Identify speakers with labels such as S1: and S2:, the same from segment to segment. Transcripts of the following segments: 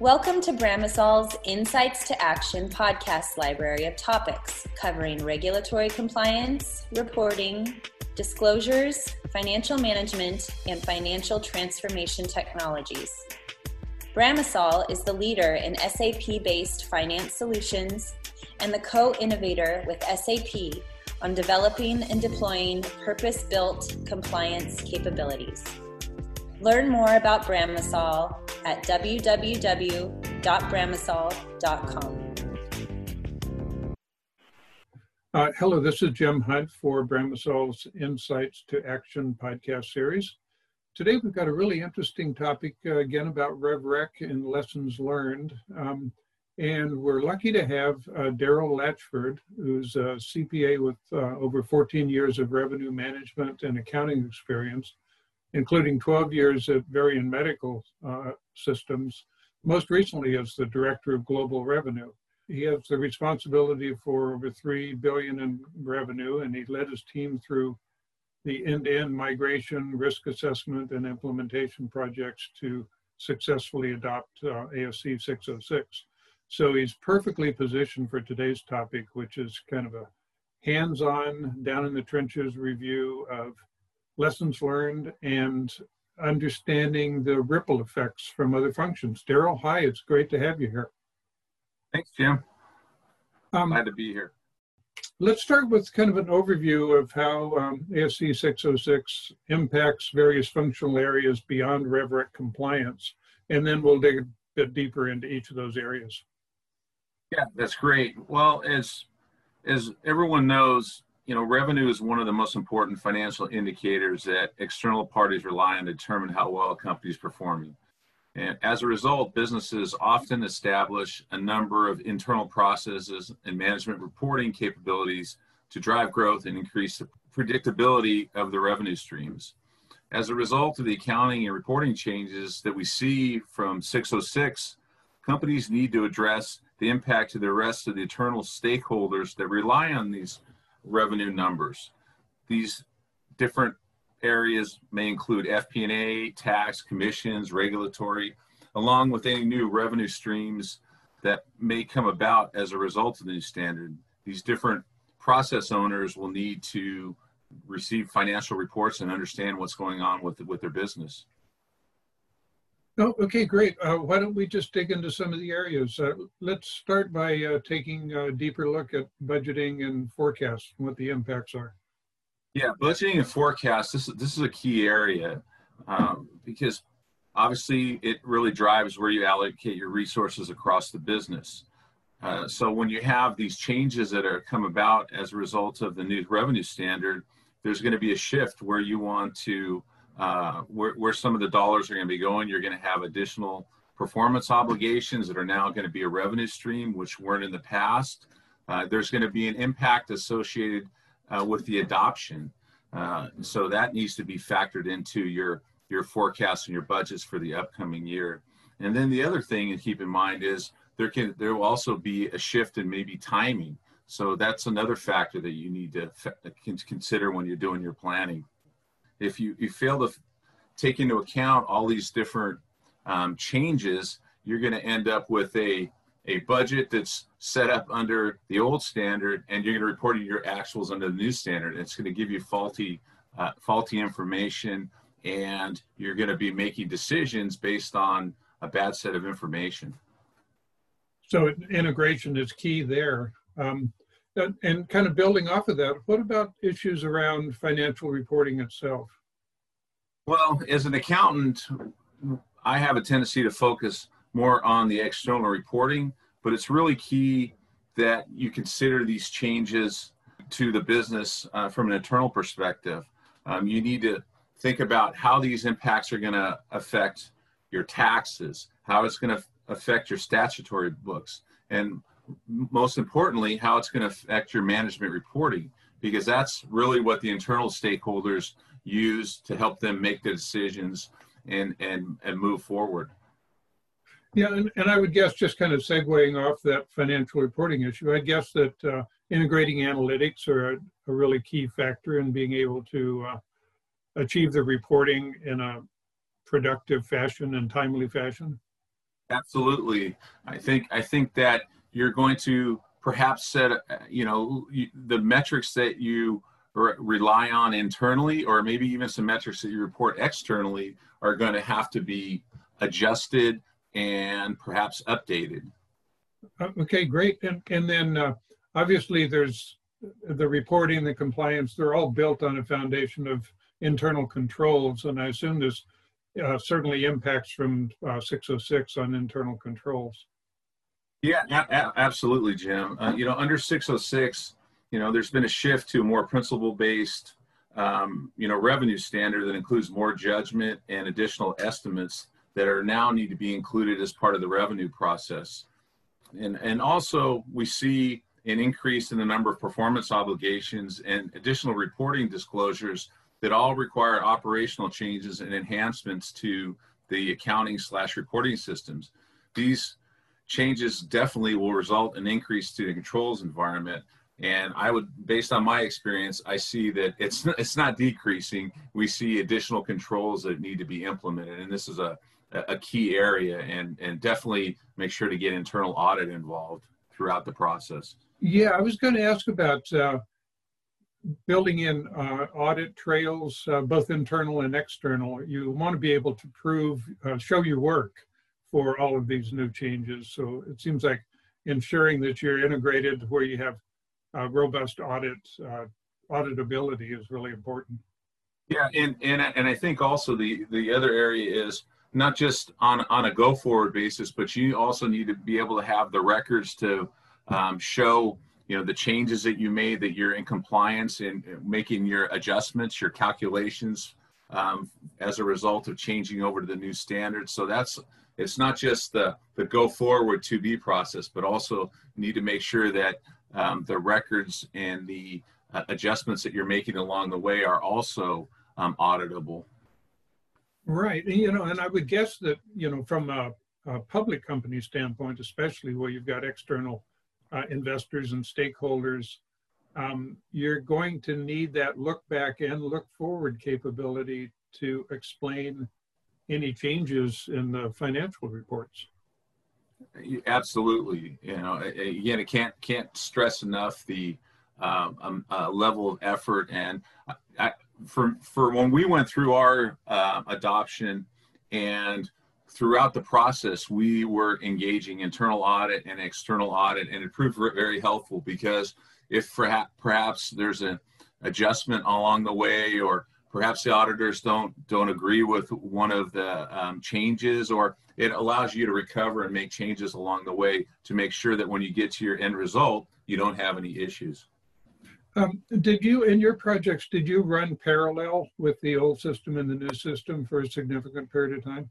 S1: Welcome to Bramasol's Insights to Action podcast library of topics covering regulatory compliance, reporting, disclosures, financial management, and financial transformation technologies. Bramasol is the leader in SAP based finance solutions and the co innovator with SAP on developing and deploying purpose built compliance capabilities. Learn more about Bramasol at www.bramasol.com.
S2: Uh, hello, this is Jim Hunt for Bramasol's Insights to Action podcast series. Today we've got a really interesting topic uh, again about RevRec and lessons learned. Um, and we're lucky to have uh, Daryl Latchford, who's a CPA with uh, over 14 years of revenue management and accounting experience including 12 years at Varian Medical uh, Systems, most recently as the Director of Global Revenue. He has the responsibility for over 3 billion in revenue, and he led his team through the end-to-end migration, risk assessment, and implementation projects to successfully adopt uh, ASC 606. So he's perfectly positioned for today's topic, which is kind of a hands-on, down in the trenches review of lessons learned, and understanding the ripple effects from other functions. Daryl, hi, it's great to have you here.
S3: Thanks, Jim. Um, Glad to be here.
S2: Let's start with kind of an overview of how um, ASC 606 impacts various functional areas beyond RevRec compliance, and then we'll dig a bit deeper into each of those areas.
S3: Yeah, that's great. Well, as as everyone knows, you know, revenue is one of the most important financial indicators that external parties rely on to determine how well a company is performing. And as a result, businesses often establish a number of internal processes and management reporting capabilities to drive growth and increase the predictability of the revenue streams. As a result of the accounting and reporting changes that we see from 606, companies need to address the impact to the rest of the internal stakeholders that rely on these revenue numbers. These different areas may include FP&A, tax, commissions, regulatory, along with any new revenue streams that may come about as a result of the new standard. These different process owners will need to receive financial reports and understand what's going on with, with their business.
S2: Oh, okay, great. Uh, why don't we just dig into some of the areas? Uh, let's start by uh, taking a deeper look at budgeting and forecasts and what the impacts are.
S3: Yeah, budgeting and forecast. This this is a key area um, because obviously it really drives where you allocate your resources across the business. Uh, so when you have these changes that are come about as a result of the new revenue standard, there's going to be a shift where you want to uh, where, where some of the dollars are going to be going. You're going to have additional performance obligations that are now going to be a revenue stream, which weren't in the past. Uh, there's going to be an impact associated uh, with the adoption. Uh, so that needs to be factored into your, your forecasts and your budgets for the upcoming year. And then the other thing to keep in mind is there can there will also be a shift in maybe timing. So that's another factor that you need to consider when you're doing your planning if you, you fail to take into account all these different um, changes, you're going to end up with a, a budget that's set up under the old standard and you're going to report your actuals under the new standard. And it's going to give you faulty, uh, faulty information and you're going to be making decisions based on a bad set of information.
S2: So integration is key there. Um, and kind of building off of that, what about issues around financial reporting itself?
S3: Well, as an accountant, I have a tendency to focus more on the external reporting, but it's really key that you consider these changes to the business uh, from an internal perspective. Um, you need to think about how these impacts are going to affect your taxes, how it's going to affect your statutory books, and most importantly, how it's going to affect your management reporting, because that's really what the internal stakeholders use to help them make the decisions and and and move forward.
S2: Yeah, and, and I would guess just kind of segueing off that financial reporting issue, I guess that uh, integrating analytics are a, a, really key factor in being able to uh, achieve the reporting in a productive fashion and timely fashion.
S3: Absolutely. I think I think that you're going to perhaps set you know the metrics that you rely on internally or maybe even some metrics that you report externally are going to have to be adjusted and perhaps updated.
S2: Uh, okay, great. And, and then uh, obviously there's the reporting, the compliance, they're all built on a foundation of internal controls. And I assume this uh, certainly impacts from uh, 606 on internal controls.
S3: Yeah, a- absolutely, Jim. Uh, you know, under 606, you know, there's been a shift to a more principle-based, um, you know, revenue standard that includes more judgment and additional estimates that are now need to be included as part of the revenue process. And, and also we see an increase in the number of performance obligations and additional reporting disclosures that all require operational changes and enhancements to the accounting slash reporting systems. These changes definitely will result in increase to the controls environment. And I would, based on my experience, I see that it's it's not decreasing. We see additional controls that need to be implemented, and this is a a key area. And and definitely make sure to get internal audit involved throughout the process.
S2: Yeah, I was going to ask about uh, building in uh, audit trails, uh, both internal and external, you want to be able to prove, uh, show your work for all of these new changes. So it seems like ensuring that you're integrated where you have robust audit, uh, auditability is really important.
S3: Yeah, and, and, and I think also the, the other area is not just on, on a go forward basis, but you also need to be able to have the records to um, show you know the changes that you made that you're in compliance and making your adjustments your calculations um, as a result of changing over to the new standards so that's it's not just the the go forward to be process but also need to make sure that um, the records and the uh, adjustments that you're making along the way are also um, auditable.
S2: Right you know and i would guess that you know from a, a public company standpoint especially where you've got external uh, investors and stakeholders, um, you're going to need that look back and look forward capability to explain any changes in the financial reports.
S3: Absolutely, you know, again, it can't can't stress enough the um, um, uh, level of effort and I, for for when we went through our uh, adoption and throughout the process, we were engaging internal audit and external audit, and it proved very helpful because if perhaps there's an adjustment along the way, or perhaps the auditors don't don't agree with one of the um, changes, or it allows you to recover and make changes along the way to make sure that when you get to your end result, you don't have any issues.
S2: Um, did you, in your projects, did you run parallel with the old system and the new system for a significant period of time?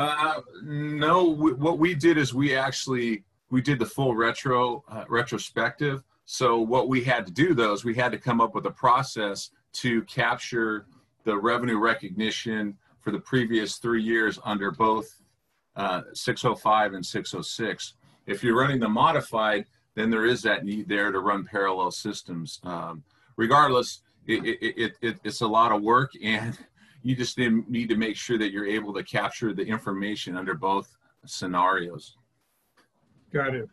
S3: Uh, no, we, what we did is we actually we did the full retro uh, retrospective. So what we had to do though is we had to come up with a process to capture the revenue recognition for the previous three years under both uh, 605 and 606. If you're running the modified, then there is that need there to run parallel systems. Um, regardless, it, it, it, it's a lot of work and you just need to make sure that you're able to capture the information under both scenarios.
S2: Got it.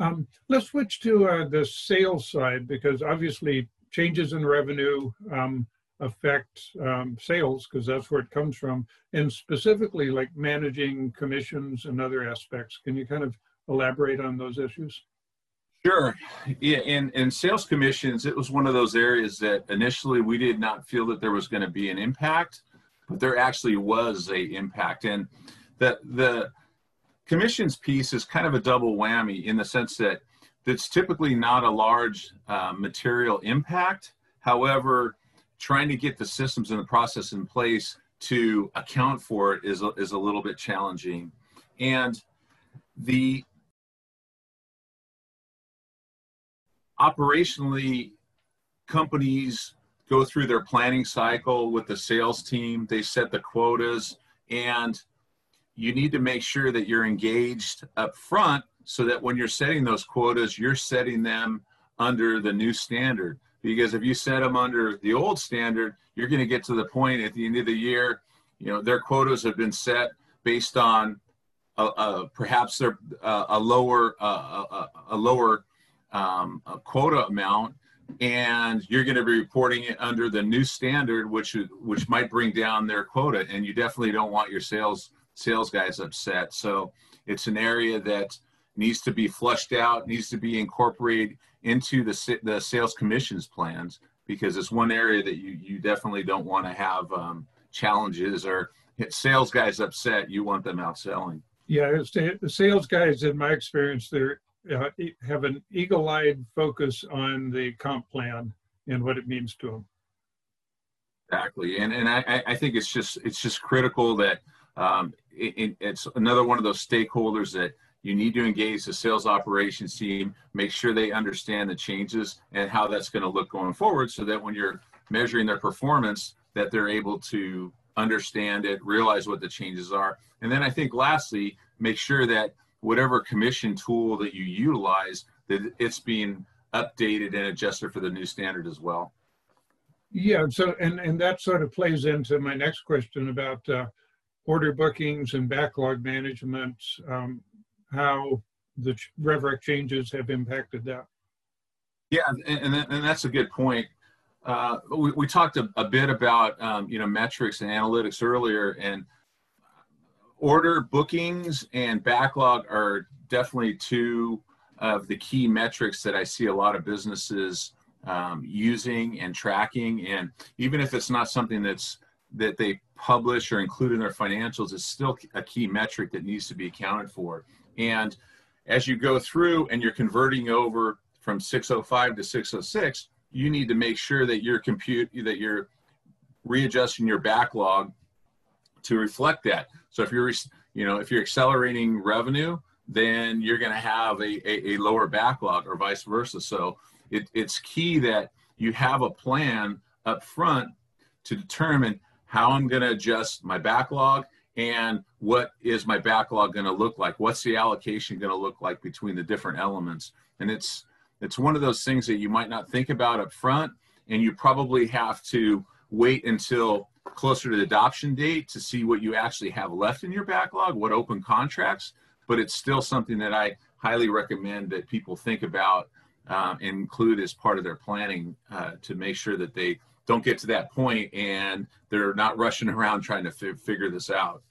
S2: Um, let's switch to uh, the sales side because obviously changes in revenue um, affect um, sales because that's where it comes from, and specifically like managing commissions and other aspects. Can you kind of elaborate on those issues?
S3: Sure. Yeah, in, in sales commissions, it was one of those areas that initially we did not feel that there was going to be an impact but there actually was a impact. And the the commissions piece is kind of a double whammy in the sense that it's typically not a large uh, material impact. However, trying to get the systems and the process in place to account for it is a, is a little bit challenging. And the operationally, companies go through their planning cycle with the sales team. They set the quotas, and you need to make sure that you're engaged up front so that when you're setting those quotas, you're setting them under the new standard. Because if you set them under the old standard, you're going to get to the point at the end of the year, you know, their quotas have been set based on a, a perhaps uh, a lower uh, a, a, lower um, a quota amount, and you're going to be reporting it under the new standard, which which might bring down their quota, and you definitely don't want your sales sales guys upset. So it's an area that needs to be flushed out, needs to be incorporated into the the sales commissions plans because it's one area that you you definitely don't want to have um, challenges or sales guys upset. You want them out selling.
S2: Yeah, the sales guys, in my experience, they uh, have an eagle-eyed focus on the comp plan and what it means to them.
S3: Exactly, and and I, I think it's just it's just critical that um, it, it's another one of those stakeholders that you need to engage the sales operations team, make sure they understand the changes and how that's going to look going forward, so that when you're measuring their performance, that they're able to understand it, realize what the changes are. And then I think lastly, make sure that whatever commission tool that you utilize, that it's being updated and adjusted for the new standard as well.
S2: Yeah, so and and that sort of plays into my next question about uh, order bookings and backlog management, um, how the RevRec changes have impacted that.
S3: Yeah, and, and, that's a good point. Uh, we, we talked a, a bit about um, you know metrics and analytics earlier, and order bookings and backlog are definitely two of the key metrics that I see a lot of businesses um, using and tracking. And even if it's not something that's that they publish or include in their financials, it's still a key metric that needs to be accounted for. And as you go through and you're converting over from 605 to 606, you need to make sure that you're compute that you're readjusting your backlog to reflect that. So if you're you know if you're accelerating revenue, then you're going to have a, a, a, lower backlog or vice versa. So it, it's key that you have a plan up front to determine how I'm going to adjust my backlog and what is my backlog going to look like what's the allocation going to look like between the different elements and it's it's one of those things that you might not think about up front, and you probably have to wait until closer to the adoption date to see what you actually have left in your backlog, what open contracts. But it's still something that I highly recommend that people think about um, include as part of their planning uh, to make sure that they don't get to that point and they're not rushing around trying to f- figure this out.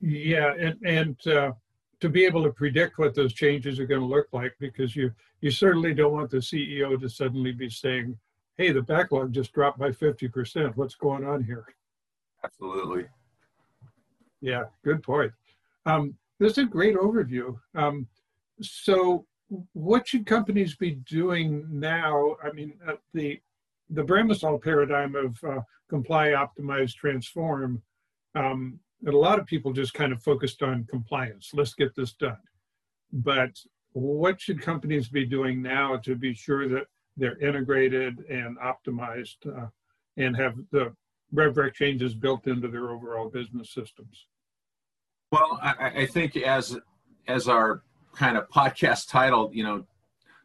S2: Yeah, and and uh, to be able to predict what those changes are going to look like because you you certainly don't want the CEO to suddenly be saying, "Hey, the backlog just dropped by 50%. What's going on here?"
S3: Absolutely.
S2: Yeah, good point. Um, this is a great overview. Um, so, what should companies be doing now? I mean, uh, the the Bramasol paradigm of uh, comply, optimize, transform um, and a lot of people just kind of focused on compliance. Let's get this done. But what should companies be doing now to be sure that they're integrated and optimized uh, and have the RevRec changes built into their overall business systems?
S3: Well, I, I think as as our kind of podcast title, you know,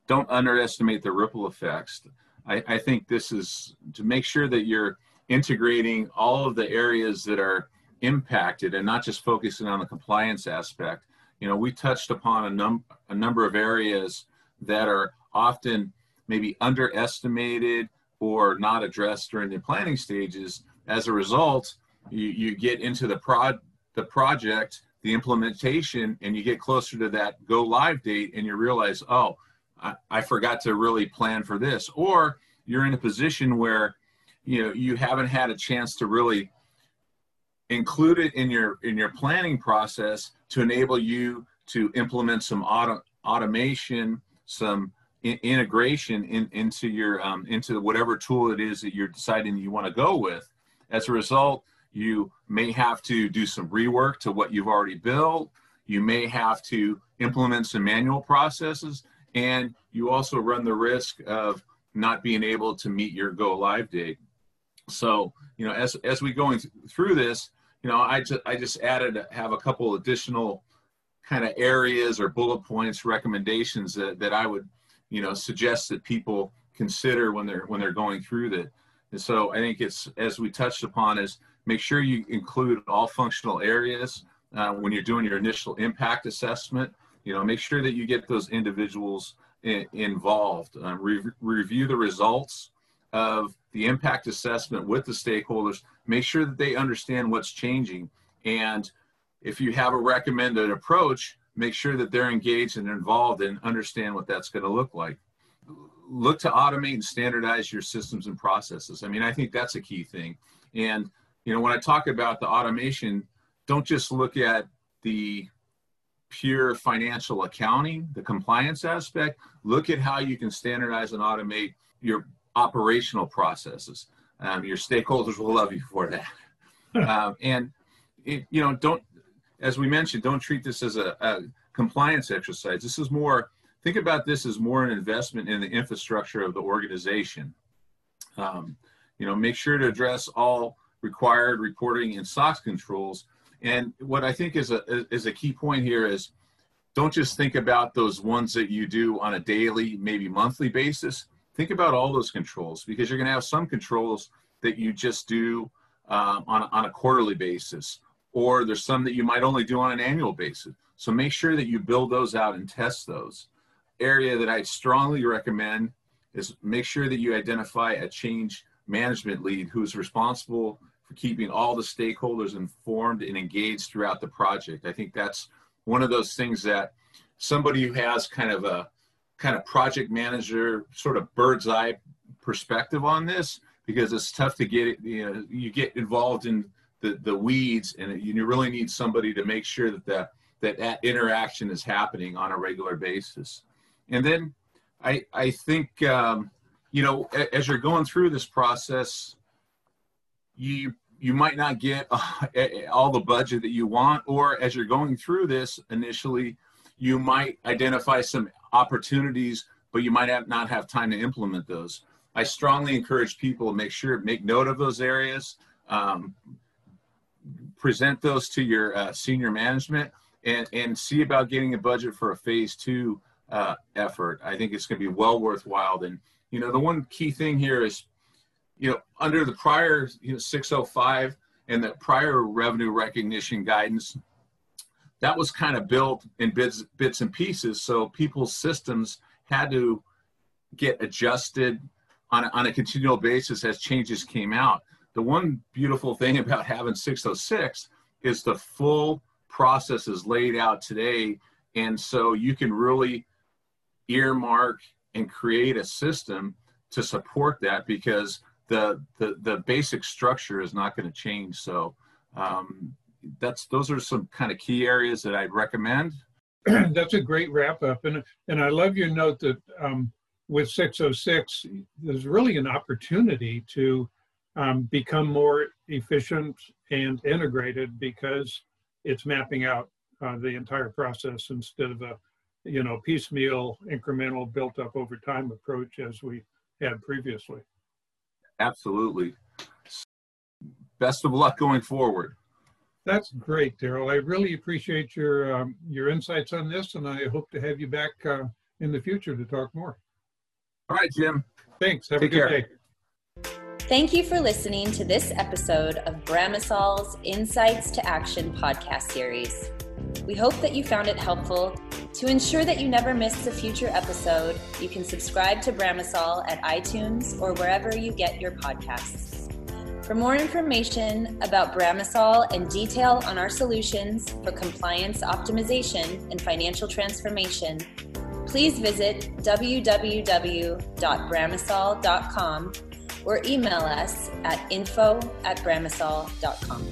S3: don't underestimate the ripple effects. I, I think this is to make sure that you're integrating all of the areas that are impacted and not just focusing on the compliance aspect. You know, we touched upon a, num- a number of areas that are often maybe underestimated or not addressed during the planning stages. As a result, you, you get into the prod the project, the implementation, and you get closer to that go live date and you realize, oh, I, I forgot to really plan for this. Or you're in a position where you know you haven't had a chance to really include it in your in your planning process to enable you to implement some auto, automation, some in, integration in, into your um, into whatever tool it is that you're deciding you want to go with. As a result, you may have to do some rework to what you've already built. You may have to implement some manual processes, and you also run the risk of not being able to meet your go live date. So, you know, as as we going through this, you know, I just I just added have a couple additional kind of areas or bullet points recommendations that, that I would, you know, suggest that people consider when they're when they're going through that. And so I think it's as we touched upon is make sure you include all functional areas, uh, when you're doing your initial impact assessment. You know, make sure that you get those individuals in, involved. Uh, re- review the results of the impact assessment with the stakeholders. Make sure that they understand what's changing. And if you have a recommended approach, make sure that they're engaged and involved and understand what that's going to look like. Look to automate and standardize your systems and processes. I mean, I think that's a key thing. And, you know, when I talk about the automation, don't just look at the pure financial accounting, the compliance aspect. Look at how you can standardize and automate your operational processes. Um, your stakeholders will love you for that. um, and, it, you know, don't as we mentioned, don't treat this as a, a compliance exercise. This is more, think about this as more an investment in the infrastructure of the organization. Um, you know, make sure to address all required reporting and SOX controls. And what I think is a is a key point here is don't just think about those ones that you do on a daily, maybe monthly basis. Think about all those controls because you're going to have some controls that you just do um, on, on a quarterly basis or there's some that you might only do on an annual basis. So make sure that you build those out and test those. Area that I strongly recommend is make sure that you identify a change management lead who's responsible for keeping all the stakeholders informed and engaged throughout the project. I think that's one of those things that somebody who has kind of a kind of project manager sort of bird's eye perspective on this because it's tough to get you know you get involved in the, the weeds and you really need somebody to make sure that the, that that interaction is happening on a regular basis. And then I, I think, um, you know, as you're going through this process, you, you might not get all the budget that you want, or as you're going through this initially, you might identify some opportunities, but you might have not have time to implement those. I strongly encourage people to make sure, make note of those areas. Um, present those to your uh, senior management and, and see about getting a budget for a phase two uh, effort. I think it's going to be well worthwhile. And, you know, the one key thing here is, you know, under the prior you know, 605 and the prior revenue recognition guidance, that was kind of built in bits, bits and pieces. So people's systems had to get adjusted on a, on a continual basis as changes came out the one beautiful thing about having 606 is the full process is laid out today. And so you can really earmark and create a system to support that because the, the, the basic structure is not going to change. So um, that's, those are some kind of key areas that I'd recommend.
S2: that's a great wrap up. And, and I love your note that um, with 606, there's really an opportunity to um, become more efficient and integrated because it's mapping out uh, the entire process instead of a you know piecemeal incremental built up over time approach as we had previously
S3: absolutely. Best of luck going forward.
S2: That's great daryl i really appreciate your um, your insights on this and i hope to have you back uh, in the future to talk more.
S3: All right jim.
S2: Thanks. Have Take a good care. day.
S1: Thank you for listening to this episode of Bramasol's Insights to Action podcast series. We hope that you found it helpful. To ensure that you never miss a future episode, you can subscribe to Bramasol at iTunes or wherever you get your podcasts. For more information about Bramasol and detail on our solutions for compliance optimization and financial transformation, please visit www.bramasol.com or email us at info at bramasol.com.